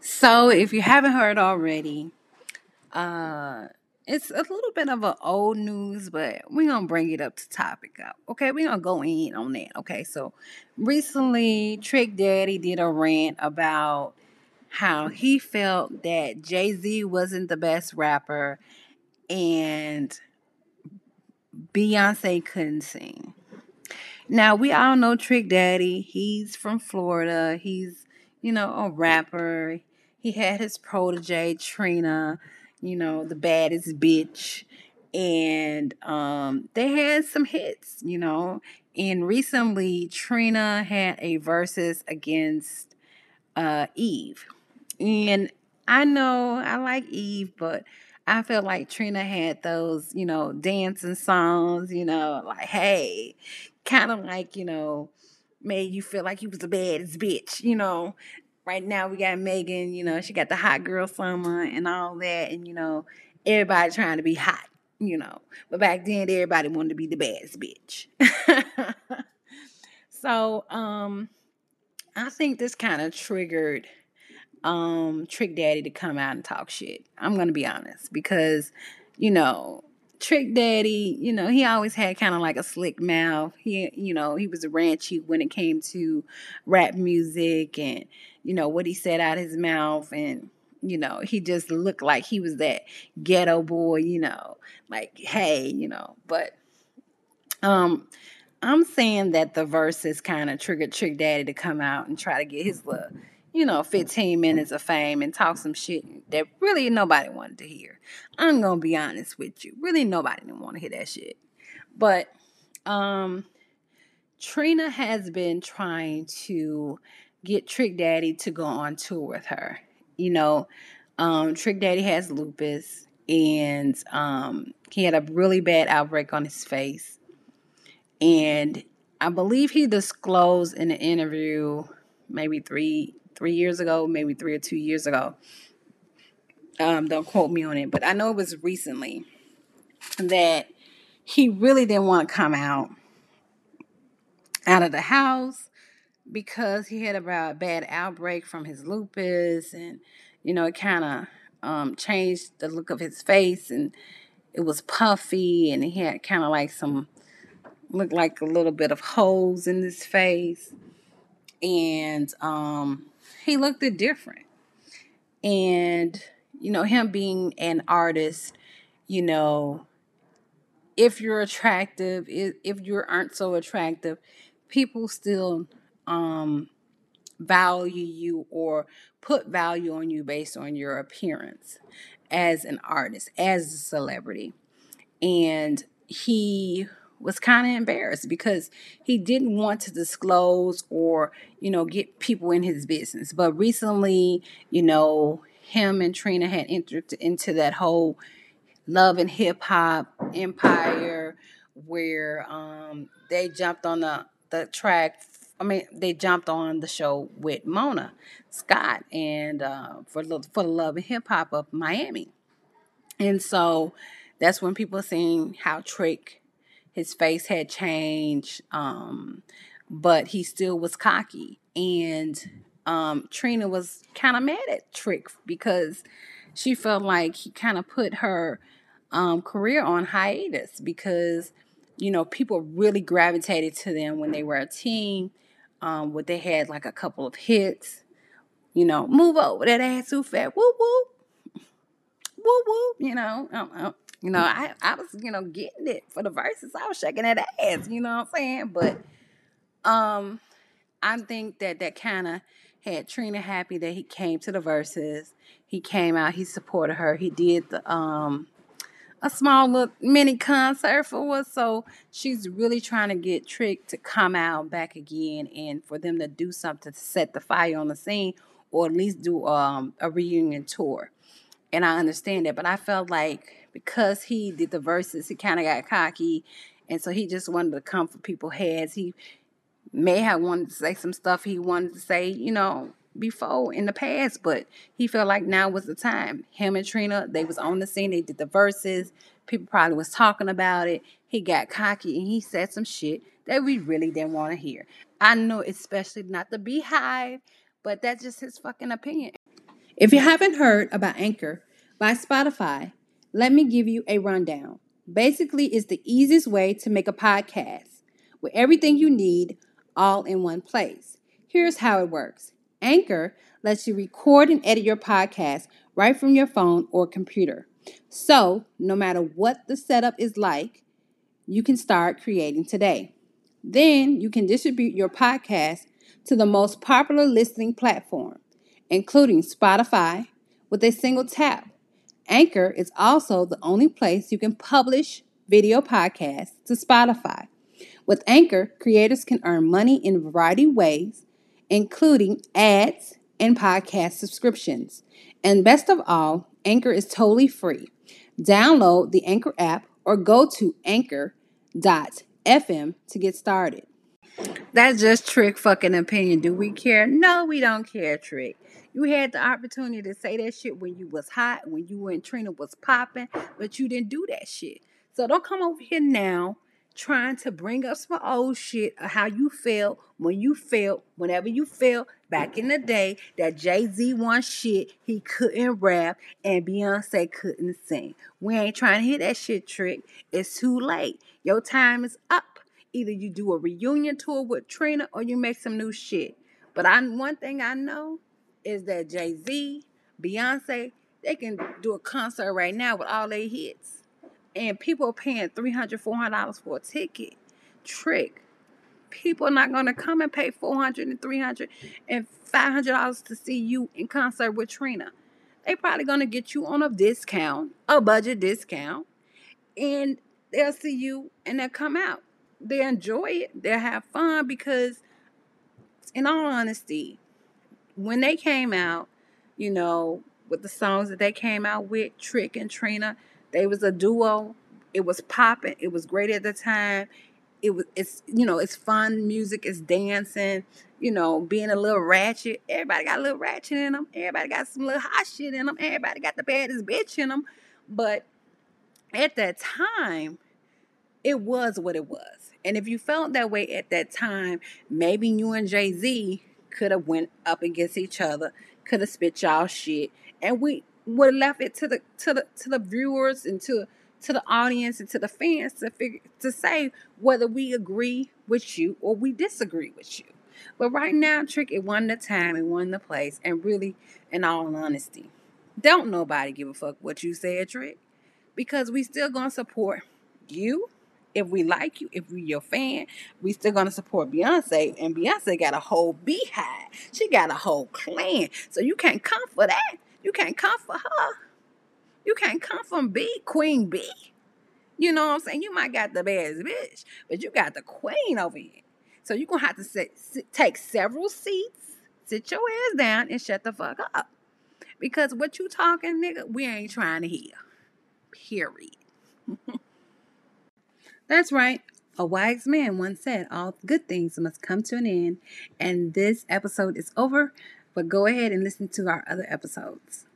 So, if you haven't heard already, uh, it's a little bit of an old news, but we're gonna bring it up to topic up. Okay, we're gonna go in on that. Okay, so recently Trick Daddy did a rant about how he felt that Jay Z wasn't the best rapper and Beyonce couldn't sing. Now we all know Trick Daddy. He's from Florida. He's, you know, a rapper. He had his protege Trina, you know, the baddest bitch. And um, they had some hits, you know. And recently Trina had a Verzuz against uh, Eve. And I know I like Eve, but I feel like Trina had those, you know, dancing songs, you know, like, hey, kind of like, you know, made you feel like you was the baddest bitch, you know. Right now we got Megan, you know, she got the hot girl summer and all that, and you know, everybody trying to be hot, you know. But back then everybody wanted to be the baddest bitch. so, um, I think this kind of triggered um Trick Daddy to come out and talk shit. I'm gonna be honest because, you know, Trick Daddy, you know, he always had kind of like a slick mouth. He, you know, he was a ranchy when it came to rap music and, you know, what he said out his mouth. And, you know, he just looked like he was that ghetto boy, you know, like, hey, you know, but, um, I'm saying that the Verzuz kind of triggered Trick Daddy to come out and try to get his little you know, 15 minutes of fame and talk some shit that really nobody wanted to hear. I'm gonna be honest with you. Really nobody didn't want to hear that shit. But um Trina has been trying to get Trick Daddy to go on tour with her. You know, um, Trick Daddy has lupus and um, he had a really bad outbreak on his face. And I believe he disclosed in an interview maybe three three years ago, maybe three or two years ago. Um, don't quote me on it, but I know it was recently that he really didn't want to come out out of the house because he had a bad outbreak from his lupus and you know it kind of um, changed the look of his face and it was puffy and he had kind of like some looked like a little bit of holes in his face and um he looked different. And, you know, him being an artist, you know, if you're attractive, if, you aren't so attractive, people still um, value you or put value on you based on your appearance as an artist, as a celebrity. And he was kind of embarrassed because he didn't want to disclose or, you know, get people in his business. But recently, you know, him and Trina had entered into that whole love and hip hop empire where um, they jumped on the, the track. I mean, they jumped on the show with Mona Scott and uh, for for the love and hip hop of Miami, and so that's when people seeing how Trick his face had changed, um, but he still was cocky. And um, Trina was kind of mad at Trick because she felt like he kind of put her um, career on hiatus because you know people really gravitated to them when they were a team. Um, when they had like a couple of hits, you know, move over that ass too fat, whoop whoop, whoop whoop, you know. Um, um, you know, I, I was, you know, getting it for the Verzuz. I was shaking that ass, you know what I'm saying? But um I think that that kind of had Trina happy that he came to the Verzuz. He came out, he supported her. He did the um a small little mini concert for us. So she's really trying to get Trick to come out back again and for them to do something to set the fire on the scene or at least do um, a reunion tour. And I understand that, but I felt like because he did the Verzuz, he kind of got cocky, and so he just wanted to come for people's heads. He may have wanted to say some stuff he wanted to say, you know, before in the past, but he felt like now was the time. Him and Trina, they was on the scene. They did the Verzuz. People probably was talking about it. He got cocky and he said some shit that we really didn't want to hear. I know, especially not the beehive, but that's just his fucking opinion. If you haven't heard about Anchor by Spotify, let me give you a rundown. Basically, it's the easiest way to make a podcast with everything you need all in one place. Here's how it works Anchor lets you record and edit your podcast right from your phone or computer. So, no matter what the setup is like, you can start creating today. Then you can distribute your podcast to the most popular listening platform, including Spotify, with a single tap. Anchor is also the only place you can publish video podcasts to Spotify. With Anchor, creators can earn money in a variety of ways, including ads and podcast subscriptions. And best of all, Anchor is totally free. Download the Anchor app or go to anchor.fm to get started. That's just trick fucking opinion. Do we care? No, we don't care, trick. You had the opportunity to say that shit when you was hot, when you and Trina was popping, but you didn't do that shit. So don't come over here now trying to bring up some old shit of how you felt when you felt, whenever you felt back in the day that Jay Z won shit, he couldn't rap and Beyonce couldn't sing. We ain't trying to hear that shit trick. It's too late. Your time is up. Either you do a reunion tour with Trina or you make some new shit. But I one thing I know is that Jay Z, Beyonce, they can do a concert right now with all their hits and people are paying $300, $400 for a ticket. Trick. People are not going to come and pay $400 and $300 and $500 to see you in concert with Trina. They're probably going to get you on a discount, a budget discount, and they'll see you and they'll come out. They enjoy it. They'll have fun because, in all honesty, when they came out, you know, with the songs that they came out with, Trick and Trina, they was a duo. It was popping. It was great at the time. It was it's you know, it's fun music, it's dancing, you know, being a little ratchet. Everybody got a little ratchet in them. Everybody got some little hot shit in them. Everybody got the baddest bitch in them. But at that time, it was what it was. And if you felt that way at that time, maybe you and Jay Z could have went up against each other, could have spit y'all shit, and we would have left it to the to the to the viewers and to to the audience and to the fans to figure to say whether we agree with you or we disagree with you. But right now, Trick, it won the time, it won the place, and really, in all honesty, don't nobody give a fuck what you said, Trick, because we still gonna support you. If we like you, if we your fan, we still gonna support Beyonce, and Beyonce got a whole beehive. She got a whole clan, so you can't come for that. You can't come for her. You can't come from B, Queen B. You know what I'm saying? You might got the baddest bitch, but you got the queen over here. So you're going to have to sit, sit, take several seats, sit your ass down, and shut the fuck up. Because what you talking, nigga, we ain't trying to hear. Period. That's right. A wise man once said, All good things must come to an end. And this episode is over. But go ahead and listen to our other episodes.